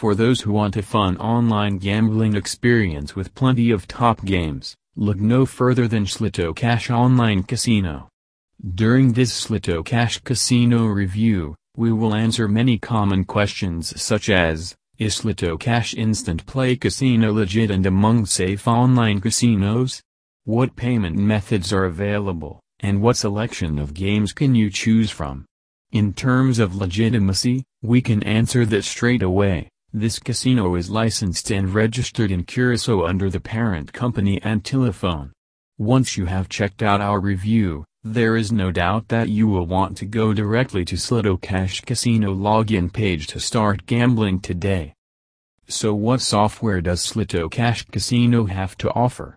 For those who want a fun online gambling experience with plenty of top games, look no further than Sloto Cash Online Casino. During this Sloto Cash Casino review, we will answer many common questions such as, is Sloto Cash Instant Play Casino legit and among safe online casinos? What payment methods are available, and what selection of games can you choose from? In terms of legitimacy, we can answer that straight away. This casino is licensed and registered in Curacao under the parent company Antillephone. Once you have checked out our review, there is no doubt that you will want to go directly to Sloto Cash Casino login page to start gambling today. So what software does Sloto Cash Casino have to offer?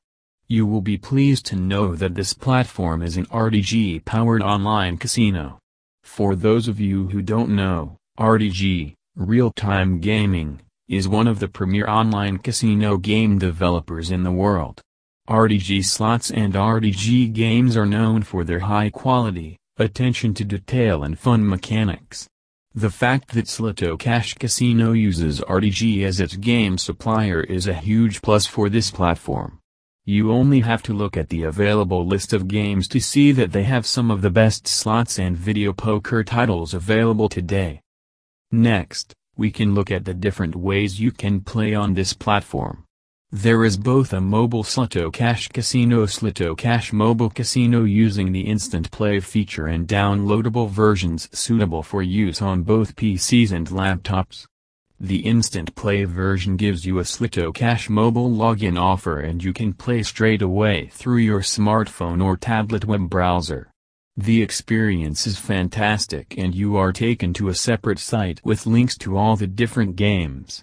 You will be pleased to know that this platform is an RTG-powered online casino. For those of you who don't know, RTG, Real-Time Gaming, is one of the premier online casino game developers in the world. RTG slots and RTG games are known for their high quality, attention to detail and fun mechanics. The fact that Sloto Cash Casino uses RTG as its game supplier is a huge plus for this platform. You only have to look at the available list of games to see that they have some of the best slots and video poker titles available today. Next, we can look at the different ways you can play on this platform. There is both a mobile Sloto Cash Casino Sloto Cash Mobile Casino using the Instant Play feature and downloadable versions suitable for use on both PCs and laptops. The Instant Play version gives you a Sloto Cash mobile login offer and you can play straight away through your smartphone or tablet web browser. The experience is fantastic and you are taken to a separate site with links to all the different games.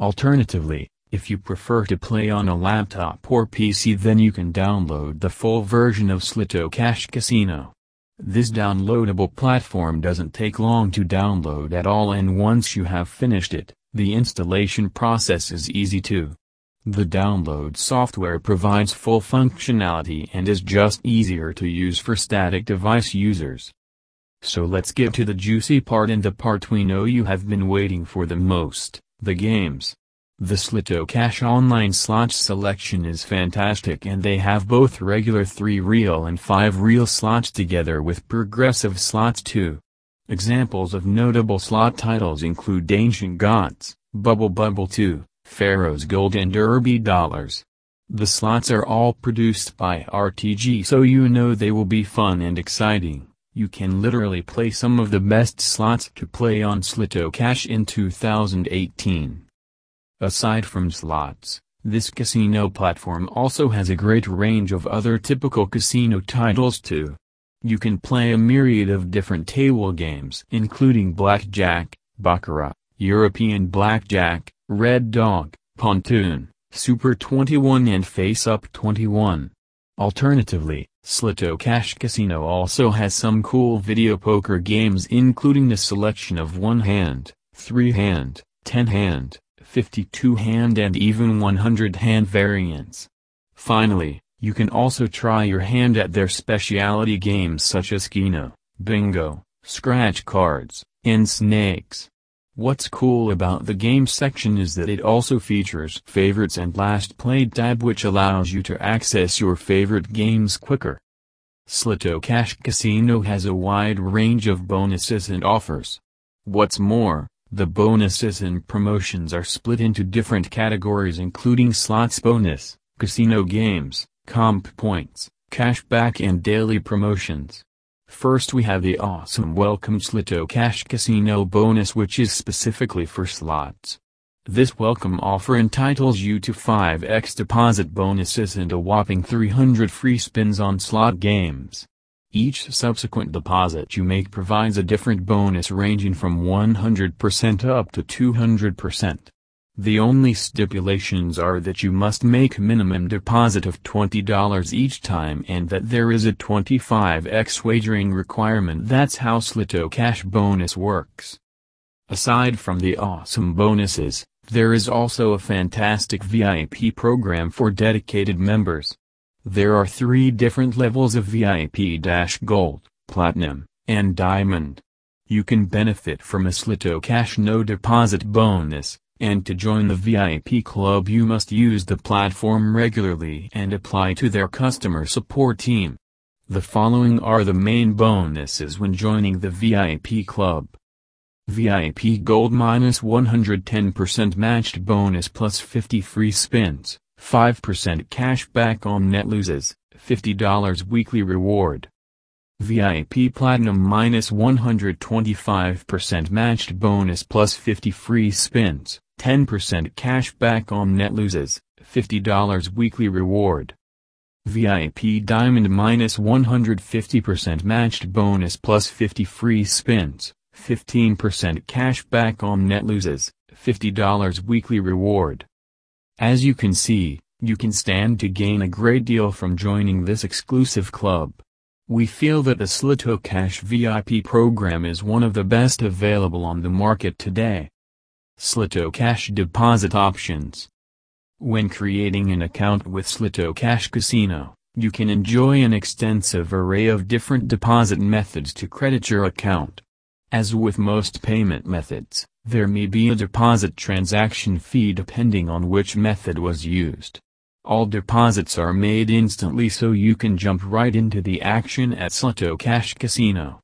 Alternatively, if you prefer to play on a laptop or PC then you can download the full version of Sloto Cash Casino. This downloadable platform doesn't take long to download at all and once you have finished it, the installation process is easy too. The download software provides full functionality and is just easier to use for static device users. So let's get to the juicy part and the part we know you have been waiting for the most, the games. The Sloto Cash online slots selection is fantastic and they have both regular 3 reel and 5 reel slots together with progressive slots too. Examples of notable slot titles include Ancient Gods, Bubble Bubble 2, Pharaoh's Gold and Derby Dollars. The slots are all produced by RTG so you know they will be fun and exciting. You can literally play some of the best slots to play on Sloto Cash in 2018. Aside from slots, this casino platform also has a great range of other typical casino titles too. You can play a myriad of different table games including blackjack, baccarat, European blackjack, red dog, pontoon, Super 21 and Face Up 21. Alternatively, Sloto Cash Casino also has some cool video poker games including a selection of one-hand, three-hand, ten-hand, 52-hand and even 100-hand variants. Finally, you can also try your hand at their specialty games such as Keno, Bingo, Scratch Cards, and Snakes. What's cool about the game section is that it also features Favorites and Last Played tab which allows you to access your favorite games quicker. Sloto Cash Casino has a wide range of bonuses and offers. What's more, the bonuses and promotions are split into different categories including slots bonus, casino games, comp points, cashback and daily promotions. First we have the awesome Welcome Sloto Cash Casino bonus which is specifically for slots. This welcome offer entitles you to 5x deposit bonuses and a whopping 300 free spins on slot games. Each subsequent deposit you make provides a different bonus ranging from 100% up to 200%. The only stipulations are that you must make a minimum deposit of $20 each time and that there is a 25x wagering requirement that's how Sloto Cash bonus works. Aside from the awesome bonuses, there is also a fantastic VIP program for dedicated members. There are three different levels of VIP-Gold, Platinum, and Diamond. You can benefit from a Sloto Cash no deposit bonus, and to join the VIP club you must use the platform regularly and apply to their customer support team. The following are the main bonuses when joining the VIP club. VIP Gold minus 110% matched bonus plus 50 free spins, 5% cash back on net loses, $50 weekly reward. VIP Platinum minus 125% matched bonus plus 50 free spins, 10% cash back on net loses, $50 weekly reward. VIP Diamond minus 150% matched bonus plus 50 free spins, 15% cash back on net loses, $50 weekly reward. As you can see, you can stand to gain a great deal from joining this exclusive club. We feel that the Sloto Cash VIP program is one of the best available on the market today. Sloto Cash Deposit Options when creating an account with Sloto Cash Casino, you can enjoy an extensive array of different deposit methods to credit your account. As with most payment methods, there may be a deposit transaction fee depending on which method was used. All deposits are made instantly so you can jump right into the action at Sloto Cash Casino.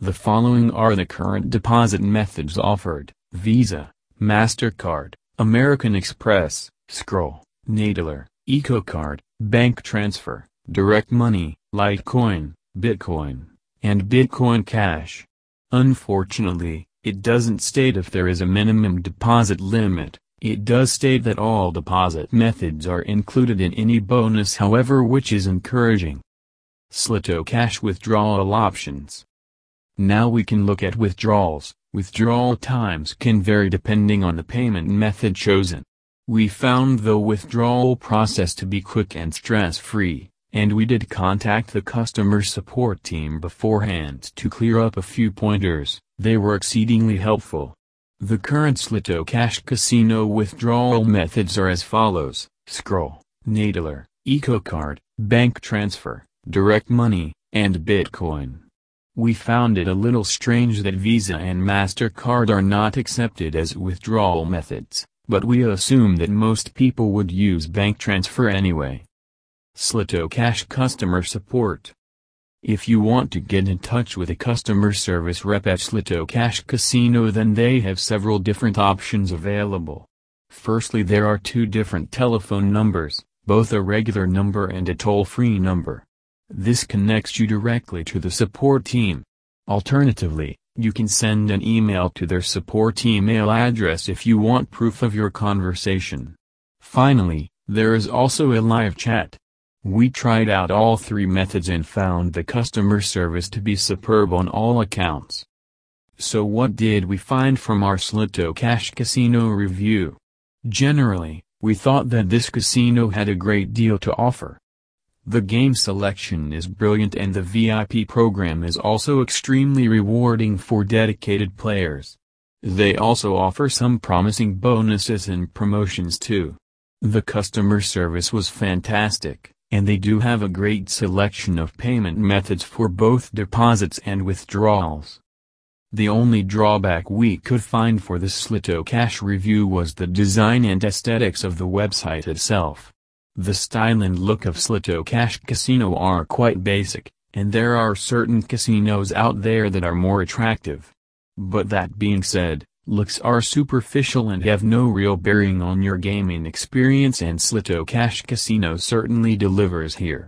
The following are the current deposit methods offered, Visa, MasterCard, American Express, Skrill, Neteller, EcoCard, Bank Transfer, Direct Money, Litecoin, Bitcoin, and Bitcoin Cash. Unfortunately, it doesn't state if there is a minimum deposit limit, it does state that all deposit methods are included in any bonus however which is encouraging. Sloto Cash Withdrawal Options Now we can look at withdrawals, withdrawal times can vary depending on the payment method chosen. We found the withdrawal process to be quick and stress-free, and we did contact the customer support team beforehand to clear up a few pointers, they were exceedingly helpful. The current Sloto Cash Casino withdrawal methods are as follows, Skrill, Neteller, EcoCard, Bank Transfer, Direct Money, and Bitcoin. We found it a little strange that Visa and MasterCard are not accepted as withdrawal methods but we assume that most people would use bank transfer anyway. Sloto Cash Customer Support If you want to get in touch with a customer service rep at Sloto Cash Casino then they have several different options available. Firstly there are two different telephone numbers, both a regular number and a toll-free number. This connects you directly to the support team. Alternatively, you can send an email to their support email address if you want proof of your conversation. Finally, there is also a live chat. We tried out all three methods and found the customer service to be superb on all accounts. So what did we find from our Sloto Cash Casino review? Generally, we thought that this casino had a great deal to offer. The game selection is brilliant and the VIP program is also extremely rewarding for dedicated players. They also offer some promising bonuses and promotions too. The customer service was fantastic, and they do have a great selection of payment methods for both deposits and withdrawals. The only drawback we could find for the Sloto Cash review was the design and aesthetics of the website itself. The style and look of Sloto Cash Casino are quite basic, and there are certain casinos out there that are more attractive. But that being said, looks are superficial and have no real bearing on your gaming experience and Sloto Cash Casino certainly delivers here.